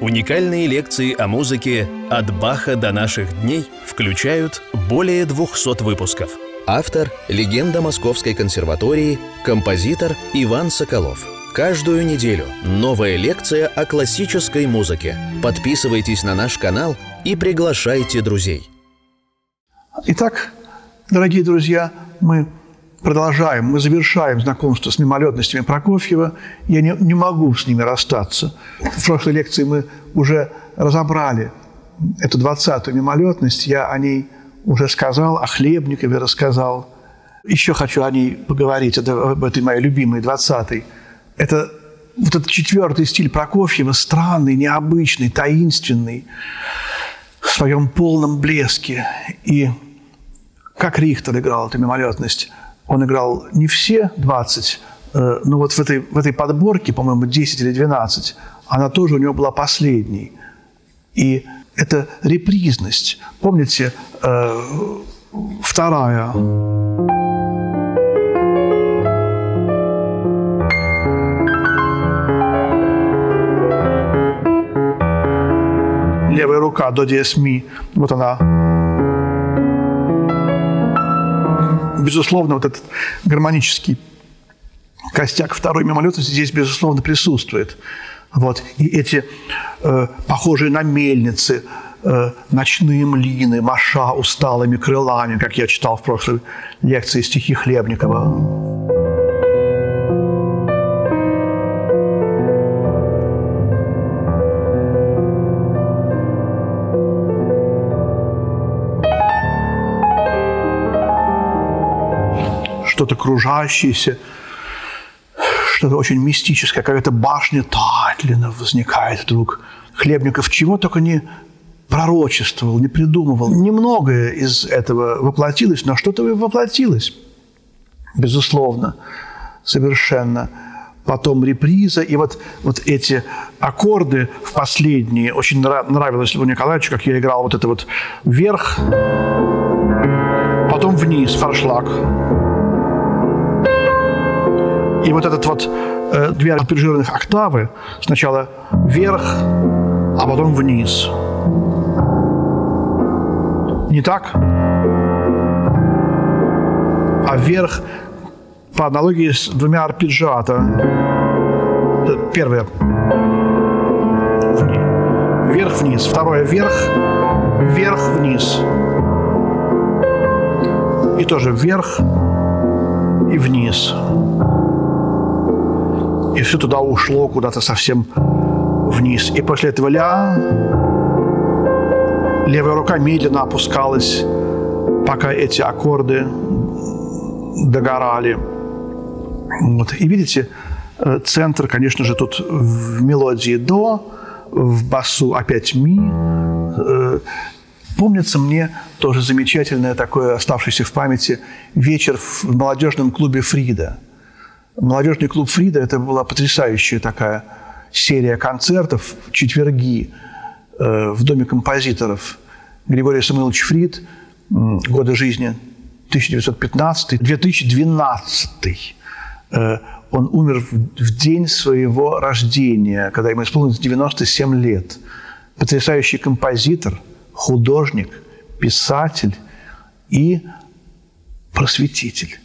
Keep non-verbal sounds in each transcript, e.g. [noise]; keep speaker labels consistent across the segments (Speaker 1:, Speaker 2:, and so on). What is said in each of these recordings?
Speaker 1: Уникальные лекции о музыке «От Баха до наших дней» включают более 200 выпусков. Автор – легенда Московской консерватории, композитор Иван Соколов. Каждую неделю новая лекция о классической музыке. Подписывайтесь на наш канал и приглашайте друзей.
Speaker 2: Итак, дорогие друзья, мы продолжаем, мы завершаем знакомство с мимолетностями Прокофьева. Я не, не могу с ними расстаться. В прошлой лекции мы уже разобрали эту двадцатую мимолетность. Я о ней уже сказал, о Хлебникове рассказал. Еще хочу о ней поговорить, это, об этой моей любимой двадцатой. Это вот этот четвертый стиль Прокофьева, странный, необычный, таинственный, в своем полном блеске. И как Рихтер играл эту мимолетность – он играл не все 20, э, но вот в этой, в этой подборке, по-моему, 10 или 12, она тоже у него была последней. И это репризность. Помните, э, вторая левая рука до диез ми, вот она безусловно, вот этот гармонический костяк второй мимолетности здесь, безусловно, присутствует. Вот. И эти э, похожие на мельницы, э, ночные млины, маша усталыми крылами, как я читал в прошлой лекции стихи Хлебникова. Что-то кружащееся, что-то очень мистическое, какая-то башня Татлина возникает вдруг. Хлебников чего только не пророчествовал, не придумывал. Немногое из этого воплотилось, но что-то воплотилось, безусловно, совершенно. Потом реприза, и вот, вот эти аккорды в последние, очень нравилось Льву Николаевичу, как я играл вот это вот вверх, потом вниз, форшлаг, и вот этот вот э, две арпеджированных октавы, сначала вверх, а потом вниз. Не так? А вверх по аналогии с двумя арпеджиато. Первое вверх-вниз, второе вверх, вверх-вниз. И тоже вверх и вниз и все туда ушло куда-то совсем вниз. И после этого ля левая рука медленно опускалась, пока эти аккорды догорали. Вот. И видите, э, центр, конечно же, тут в мелодии до, в басу опять ми. Э, помнится мне тоже замечательное такое, оставшееся в памяти, вечер в молодежном клубе «Фрида». Молодежный клуб «Фрида» – это была потрясающая такая серия концертов, четверги э, в Доме композиторов. Григорий Самуилович Фрид, годы жизни 1915-2012. Э, он умер в день своего рождения, когда ему исполнилось 97 лет. Потрясающий композитор, художник, писатель и просветитель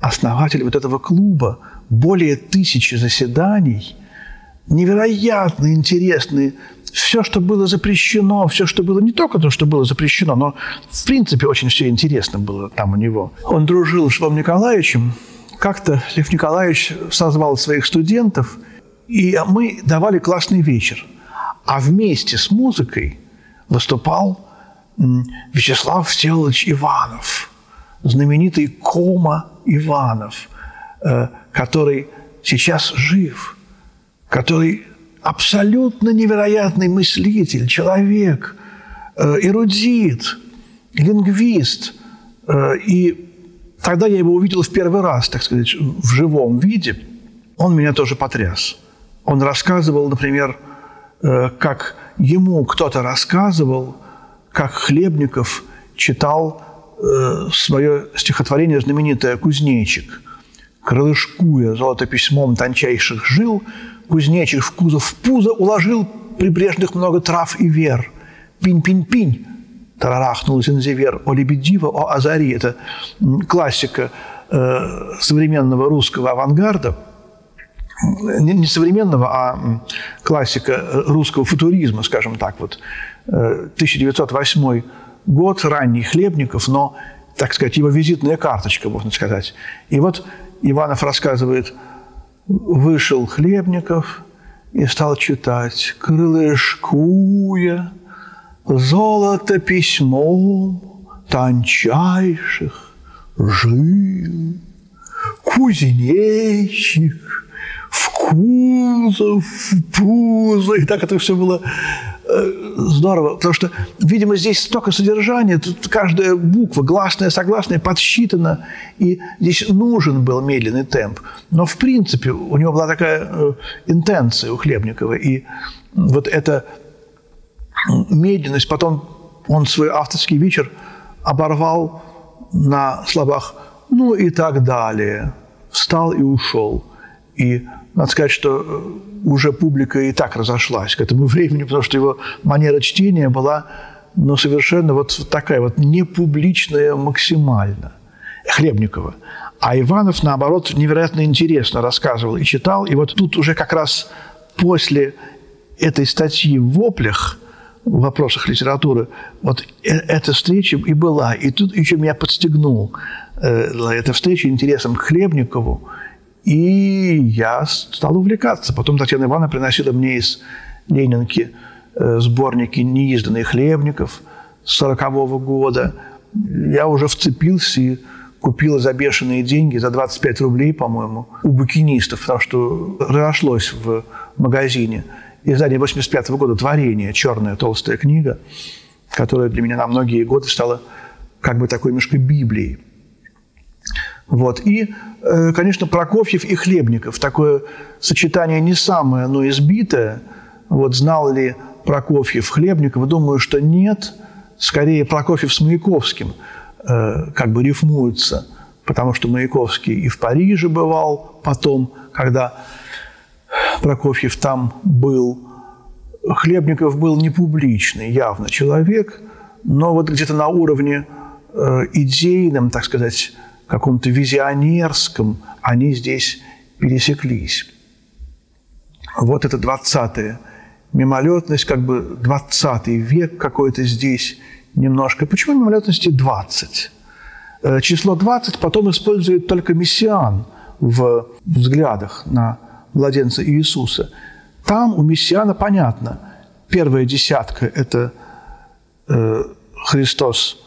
Speaker 2: основатель вот этого клуба, более тысячи заседаний, невероятно интересные. Все, что было запрещено, все, что было не только то, что было запрещено, но в принципе очень все интересно было там у него. Он дружил с Львом Николаевичем. Как-то Лев Николаевич созвал своих студентов, и мы давали классный вечер. А вместе с музыкой выступал Вячеслав Всеволодович Иванов, знаменитый кома Иванов, э, который сейчас жив, который абсолютно невероятный мыслитель, человек, э, эрудит, лингвист. Э, и тогда я его увидел в первый раз, так сказать, в живом виде. Он меня тоже потряс. Он рассказывал, например, как ему кто-то рассказывал, как Хлебников читал э, свое стихотворение знаменитое «Кузнечик». «Крылышкуя золото письмом тончайших жил, кузнечик в кузов в пузо уложил прибрежных много трав и вер. Пинь-пинь-пинь, тарарахнул Зензивер, о лебедиво, о азари. Это классика э, современного русского авангарда. Не, не современного, а классика русского футуризма, скажем так. Вот. 1908 год, ранний Хлебников, но, так сказать, его визитная карточка, можно сказать. И вот Иванов рассказывает, вышел Хлебников и стал читать «Крылышкуя, золото письмом тончайших жил, кузнечик, в кузов, в пузо». И так это все было здорово, потому что, видимо, здесь столько содержания, тут каждая буква, гласная, согласная, подсчитана, и здесь нужен был медленный темп. Но, в принципе, у него была такая э, интенция у Хлебникова, и вот эта медленность, потом он свой авторский вечер оборвал на словах «ну и так далее», встал и ушел. И надо сказать, что э, уже публика и так разошлась к этому [laughs] времени, потому что его манера чтения была ну, совершенно вот такая вот непубличная максимально. Хлебникова. А Иванов, наоборот, невероятно интересно рассказывал и читал. И вот тут уже как раз после этой статьи в «Воплях», в вопросах литературы, вот э, эта встреча и была. И тут еще меня подстегнул э, эта встреча интересом к Хлебникову – и я стал увлекаться. Потом Татьяна Ивановна приносила мне из Ленинки э, сборники неизданных хлебников с 40 -го года. Я уже вцепился и купила за бешеные деньги, за 25 рублей, по-моему, у букинистов, потому что разошлось в магазине. Издание 85 -го года «Творение», черная толстая книга, которая для меня на многие годы стала как бы такой немножко Библией. Вот. И, э, конечно, Прокофьев и Хлебников. Такое сочетание не самое, но избитое. Вот знал ли Прокофьев Хлебников? Думаю, что нет. Скорее, Прокофьев с Маяковским э, как бы рифмуются, потому что Маяковский и в Париже бывал потом, когда Прокофьев там был. Хлебников был не публичный явно человек, но вот где-то на уровне э, идейном, так сказать, каком-то визионерском, они здесь пересеклись. Вот это 20-е. Мимолетность, как бы 20 век какой-то здесь немножко. Почему мимолетности 20? Э, число 20 потом использует только мессиан в взглядах на младенца Иисуса. Там у мессиана понятно. Первая десятка – это э, Христос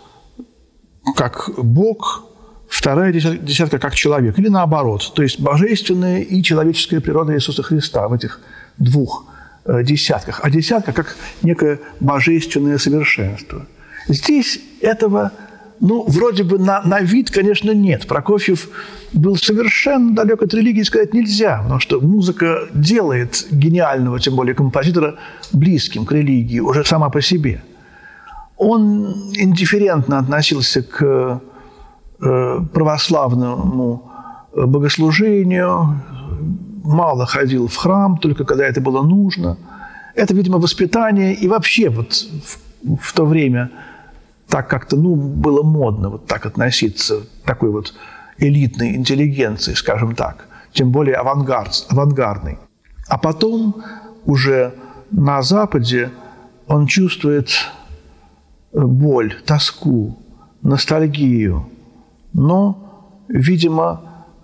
Speaker 2: как Бог, вторая десятка как человек, или наоборот. То есть божественная и человеческая природа Иисуса Христа в этих двух э, десятках. А десятка как некое божественное совершенство. Здесь этого, ну, вроде бы на, на вид, конечно, нет. Прокофьев был совершенно далек от религии, сказать нельзя, потому что музыка делает гениального, тем более композитора, близким к религии уже сама по себе. Он индифферентно относился к православному богослужению, мало ходил в храм, только когда это было нужно. Это, видимо, воспитание и вообще вот в, в то время так как-то ну, было модно вот так относиться такой вот элитной интеллигенции, скажем так, тем более авангард, авангардной. А потом уже на Западе он чувствует боль, тоску, ностальгию – но, видимо,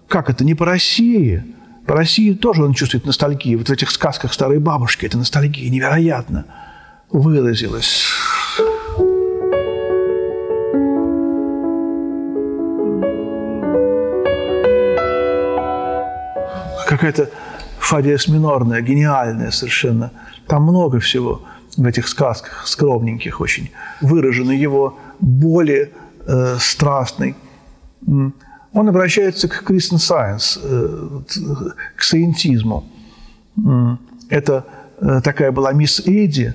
Speaker 2: как это, не по России. По России тоже он чувствует ностальгию. Вот в этих сказках старой бабушки эта ностальгия невероятно выразилась. Какая-то фадия минорная, гениальная совершенно. Там много всего в этих сказках, скромненьких очень. Выражены его более э, страстный он обращается к Christian Science, э, к саентизму. Это э, такая была мисс Эдди,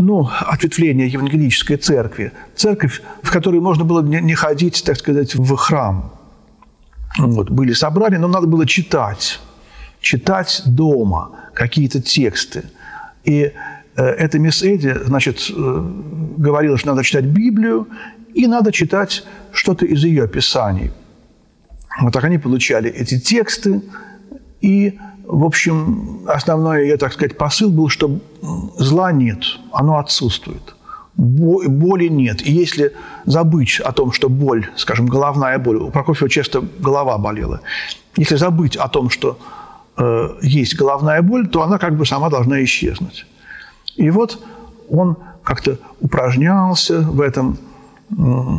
Speaker 2: ну, ответвление евангелической церкви. Церковь, в которой можно было не ходить, так сказать, в храм. Вот, были собрания, но надо было читать. Читать дома какие-то тексты. И э, эта мисс Эдди, значит, говорила, что надо читать Библию и надо читать что-то из ее писаний. Вот так они получали эти тексты, и, в общем, основной ее, так сказать, посыл был, что зла нет, оно отсутствует. Боли нет. И если забыть о том, что боль, скажем, головная боль, у Прокофьева часто голова болела, если забыть о том, что э, есть головная боль, то она как бы сама должна исчезнуть. И вот он как-то упражнялся в этом,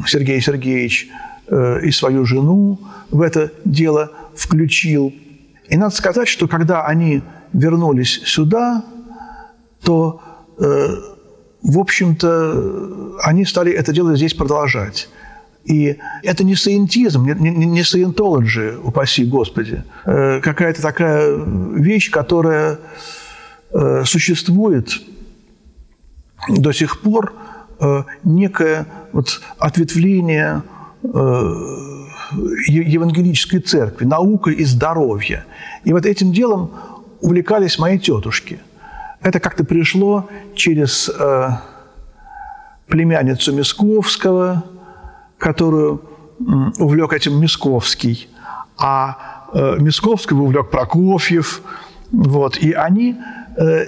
Speaker 2: Сергей Сергеевич, э, и свою жену в это дело включил. И надо сказать, что когда они вернулись сюда, то э, в общем-то, они стали это дело здесь продолжать. И это не саентизм, не, саентологи, упаси Господи. Э, какая-то такая вещь, которая существует до сих пор, некое вот ответвление э, евангелической церкви, наука и здоровье. И вот этим делом увлекались мои тетушки – это как-то пришло через э, племянницу Мисковского, которую э, увлек этим Мисковский, а э, Мисковского увлек Прокофьев. Вот, и они э,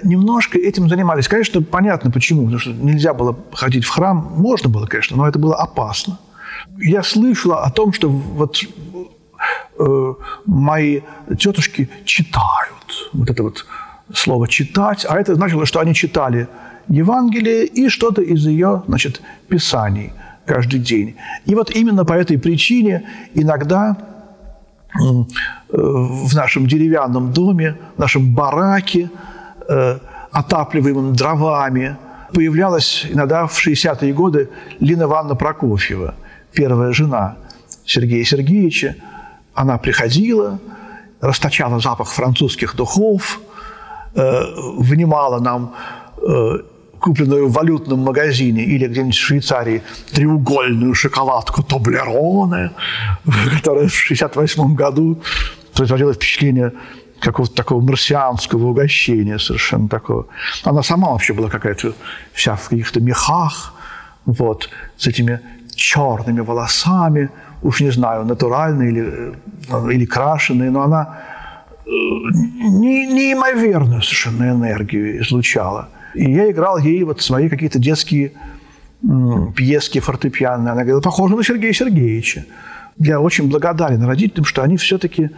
Speaker 2: немножко этим занимались. Конечно, понятно почему, потому что нельзя было ходить в храм. Можно было, конечно, но это было опасно. Я слышала о том, что вот э, мои тетушки читают вот это вот слово «читать», а это значило, что они читали Евангелие и что-то из ее, значит, писаний каждый день. И вот именно по этой причине иногда э, в нашем деревянном доме, в нашем бараке, отапливаемом дровами, появлялась иногда в 60-е годы Лина Ивановна Прокофьева, первая жена Сергея Сергеевича. Она приходила, расточала запах французских духов – Э, внимала нам э, купленную в валютном магазине или где-нибудь в Швейцарии треугольную шоколадку Тоблероне, [laughs] которая в 1968 году производила впечатление какого-то такого марсианского угощения совершенно такого. Она сама вообще была какая-то вся в каких-то мехах, вот, с этими черными волосами, уж не знаю, натуральные или, э, или крашеные, но она не, неимоверную совершенно энергию излучала. И я играл ей вот свои какие-то детские пьески фортепианные. Она говорила, похоже на Сергея Сергеевича. Я очень благодарен родителям, что они все-таки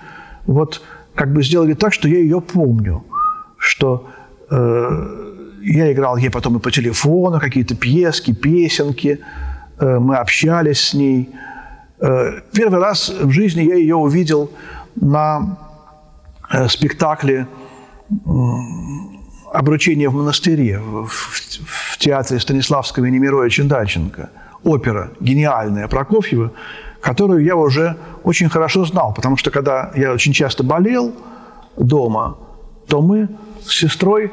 Speaker 2: вот как бы сделали так, что я ее помню, что э, я играл ей потом и по телефону какие-то пьески, песенки, э, мы общались с ней. Э, первый раз в жизни я ее увидел на Э, спектакли «Обручение в монастыре» в театре Станиславского и Немировича Дальченко. Опера гениальная Прокофьева, которую я уже очень хорошо знал, потому что когда я очень часто болел дома, то мы с сестрой,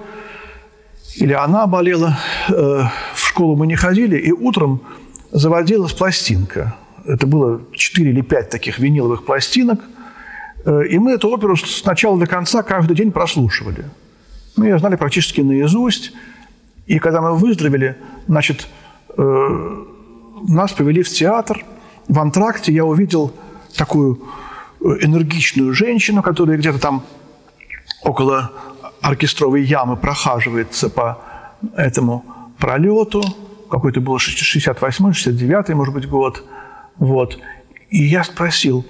Speaker 2: или она болела, э, в школу мы не ходили, и утром заводилась пластинка. Это было 4 или 5 таких виниловых пластинок – Э, и мы эту оперу с начала до конца каждый день прослушивали. Мы ее знали практически наизусть. И когда мы выздоровели, значит, э, нас повели в театр. В антракте я увидел такую э, энергичную женщину, которая где-то там около оркестровой ямы прохаживается по этому пролету. Какой-то был 68-й, 69-й, может быть, год. Вот. И я спросил,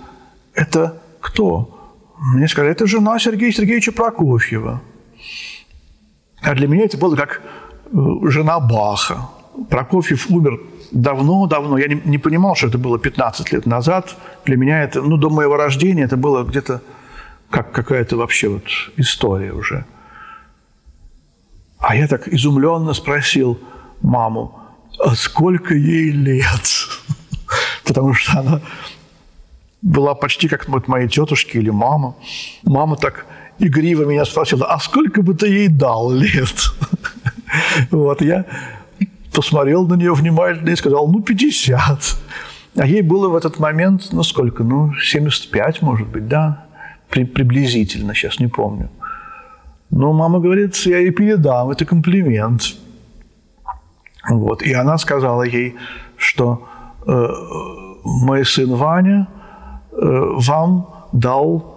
Speaker 2: это кто? Мне сказали, это жена Сергея Сергеевича Прокофьева. А для меня это было как э, жена Баха. Прокофьев умер давно-давно. Я не, не понимал, что это было 15 лет назад. Для меня это, ну, до моего рождения это было где-то как какая-то вообще вот история уже. А я так изумленно спросил маму, а сколько ей лет? [laughs] Потому что она была почти как вот мои тетушки или мама. Мама так игриво меня спросила, а сколько бы ты ей дал лет? [laughs] Вот, я посмотрел на нее внимательно и сказал, ну, 50. А ей было в этот момент, ну, сколько, ну, 75, может быть, да, При, приблизительно, сейчас не помню. Ну, мама говорит, я ей передам, это комплимент. Вот. И она сказала ей, что э, мой сын Ваня э, вам дал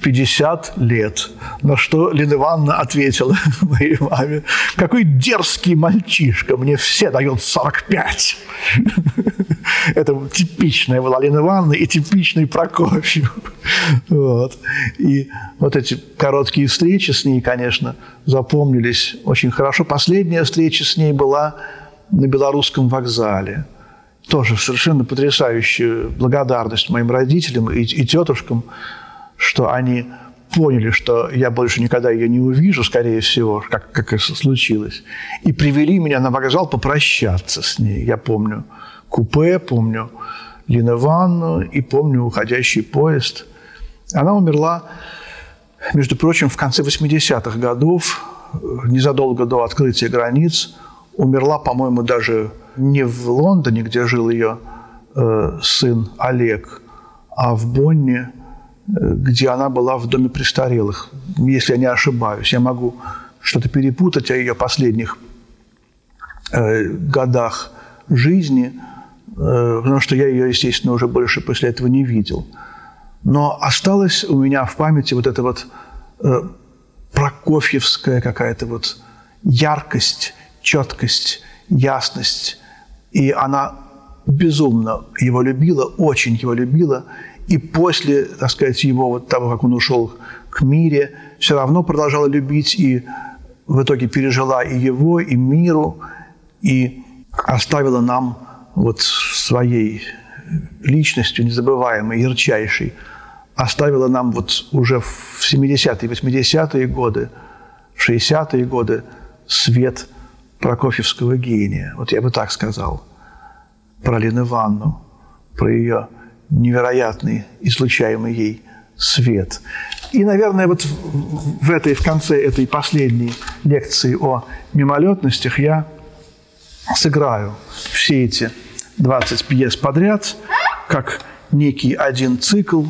Speaker 2: 50 лет. На что Лена Ивановна ответила [laughs] моей маме, какой дерзкий мальчишка, мне все дают 45. [laughs] Это типичная была Лена Ивановна и типичный Прокофьев. [laughs] Вот. И вот эти короткие встречи с ней, конечно, запомнились очень хорошо. Последняя встреча с ней была на Белорусском вокзале. Тоже совершенно потрясающая благодарность моим родителям и, и тетушкам, что они поняли, что я больше никогда ее не увижу, скорее всего, как, как это случилось, и привели меня на вокзал попрощаться с ней. Я помню купе, помню Лину Ивановну и помню уходящий поезд. Она умерла, между прочим, в конце 80-х годов, незадолго до открытия границ. Умерла, по-моему, даже не в Лондоне, где жил ее э, сын Олег, а в Бонне – где она была в доме престарелых, если я не ошибаюсь. Я могу что-то перепутать о ее последних э, годах жизни, э, потому что я ее, естественно, уже больше после этого не видел. Но осталась у меня в памяти вот эта вот э, прокофьевская какая-то вот яркость, четкость, ясность. И она безумно его любила, очень его любила – и после, так сказать, его вот того, как он ушел к мире, все равно продолжала любить и в итоге пережила и его, и миру, и оставила нам вот своей личностью незабываемой, ярчайшей, оставила нам вот уже в 70-е, 80-е годы, 60-е годы свет Прокофьевского гения. Вот я бы так сказал про Лену Ивановну, про ее невероятный излучаемый ей свет. И, наверное, вот в этой, в конце этой последней лекции о мимолетностях я сыграю все эти 20 пьес подряд, как некий один цикл,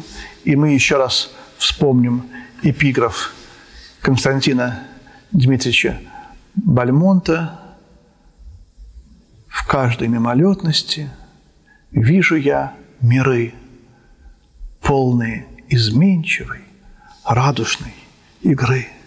Speaker 2: и мы еще раз вспомним эпиграф Константина Дмитриевича Бальмонта «В каждой мимолетности вижу я миры, полные изменчивой, радужной игры –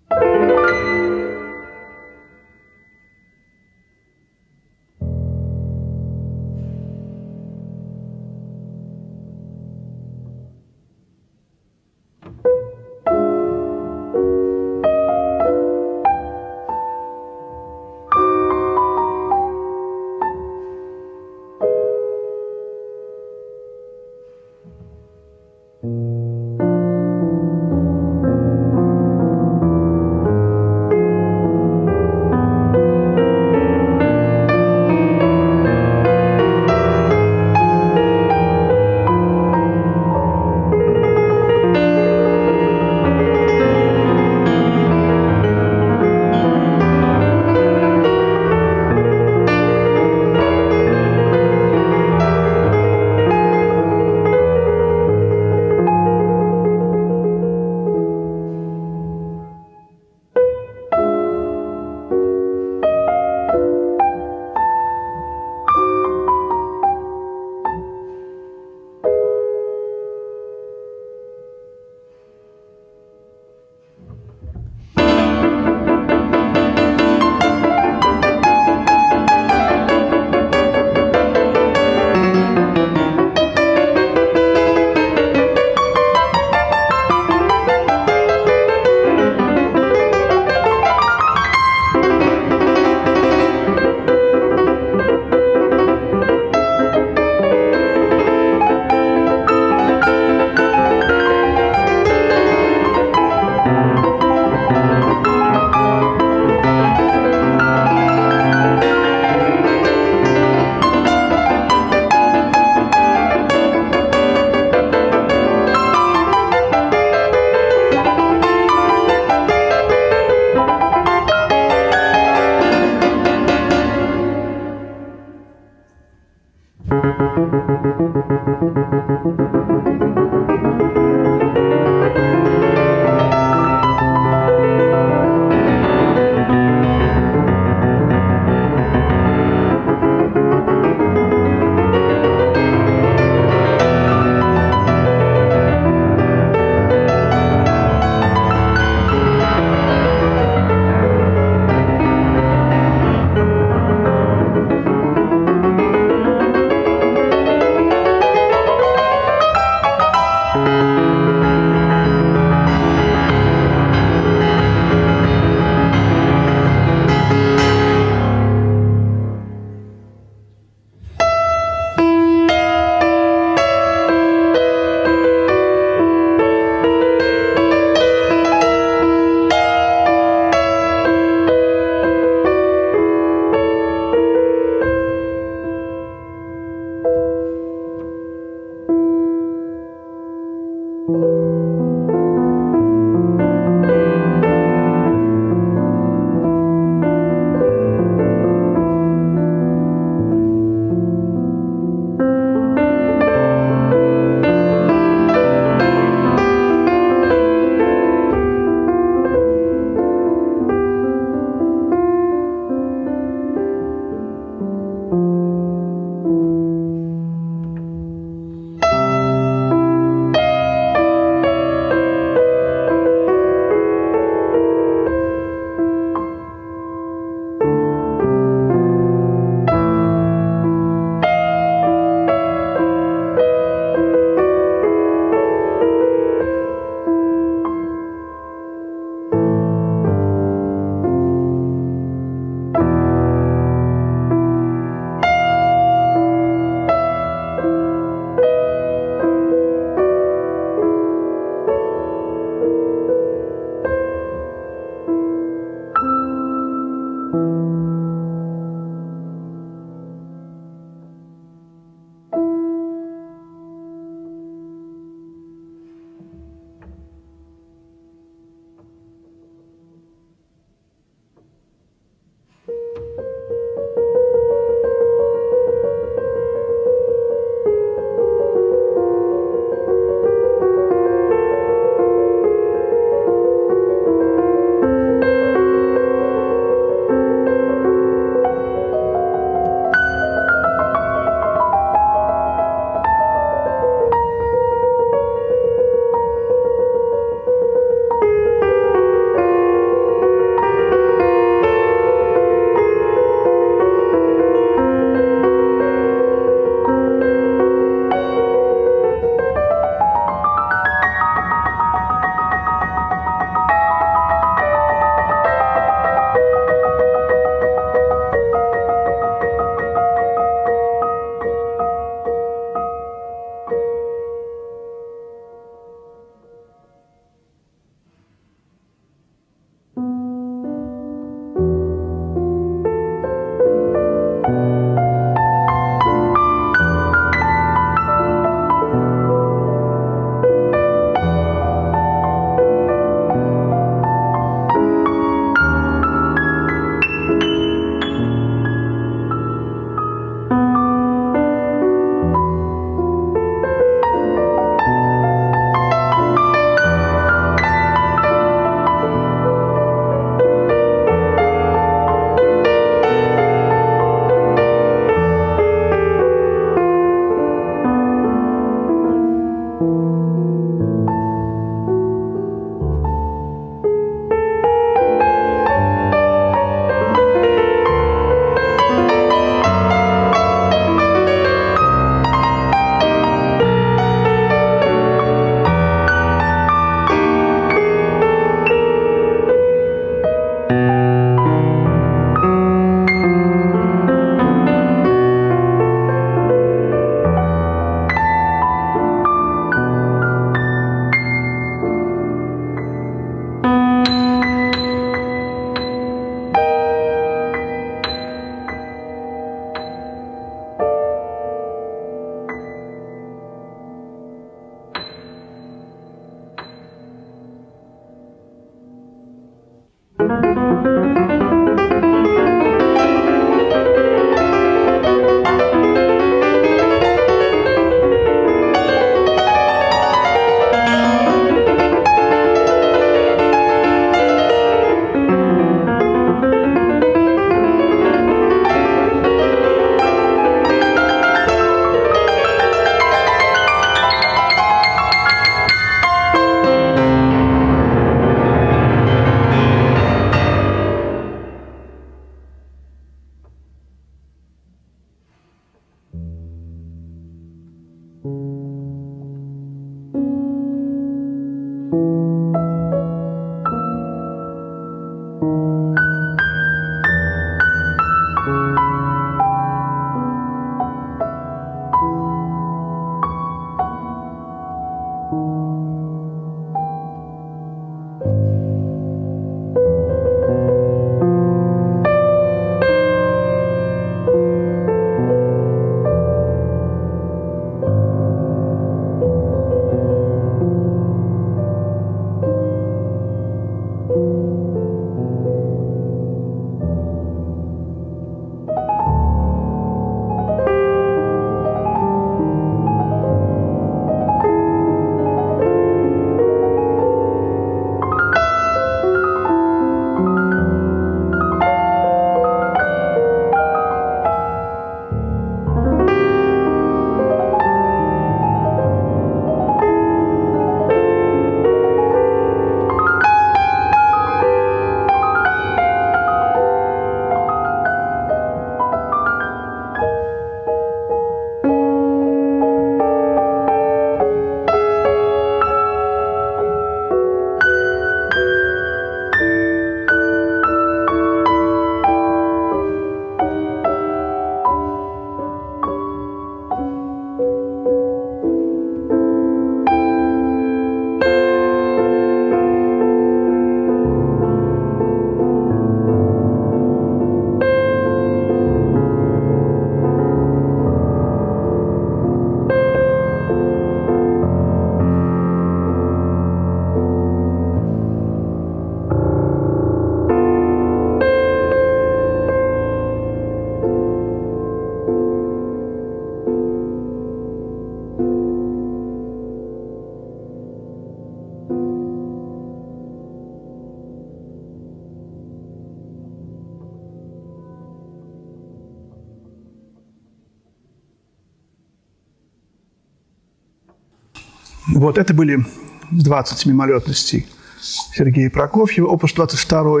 Speaker 2: Вот это были 20 мимолетностей Сергея Прокофьева, опус 22.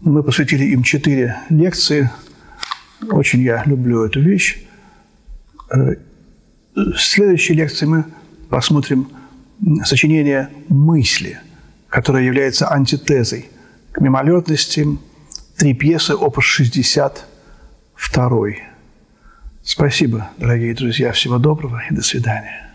Speaker 2: Мы посвятили им четыре лекции. Очень я люблю эту вещь. Э, в следующей лекции мы посмотрим сочинение «Мысли», которое является антитезой к мимолетности. Три пьесы, опус 62. Спасибо, дорогие друзья. Всего доброго и до свидания.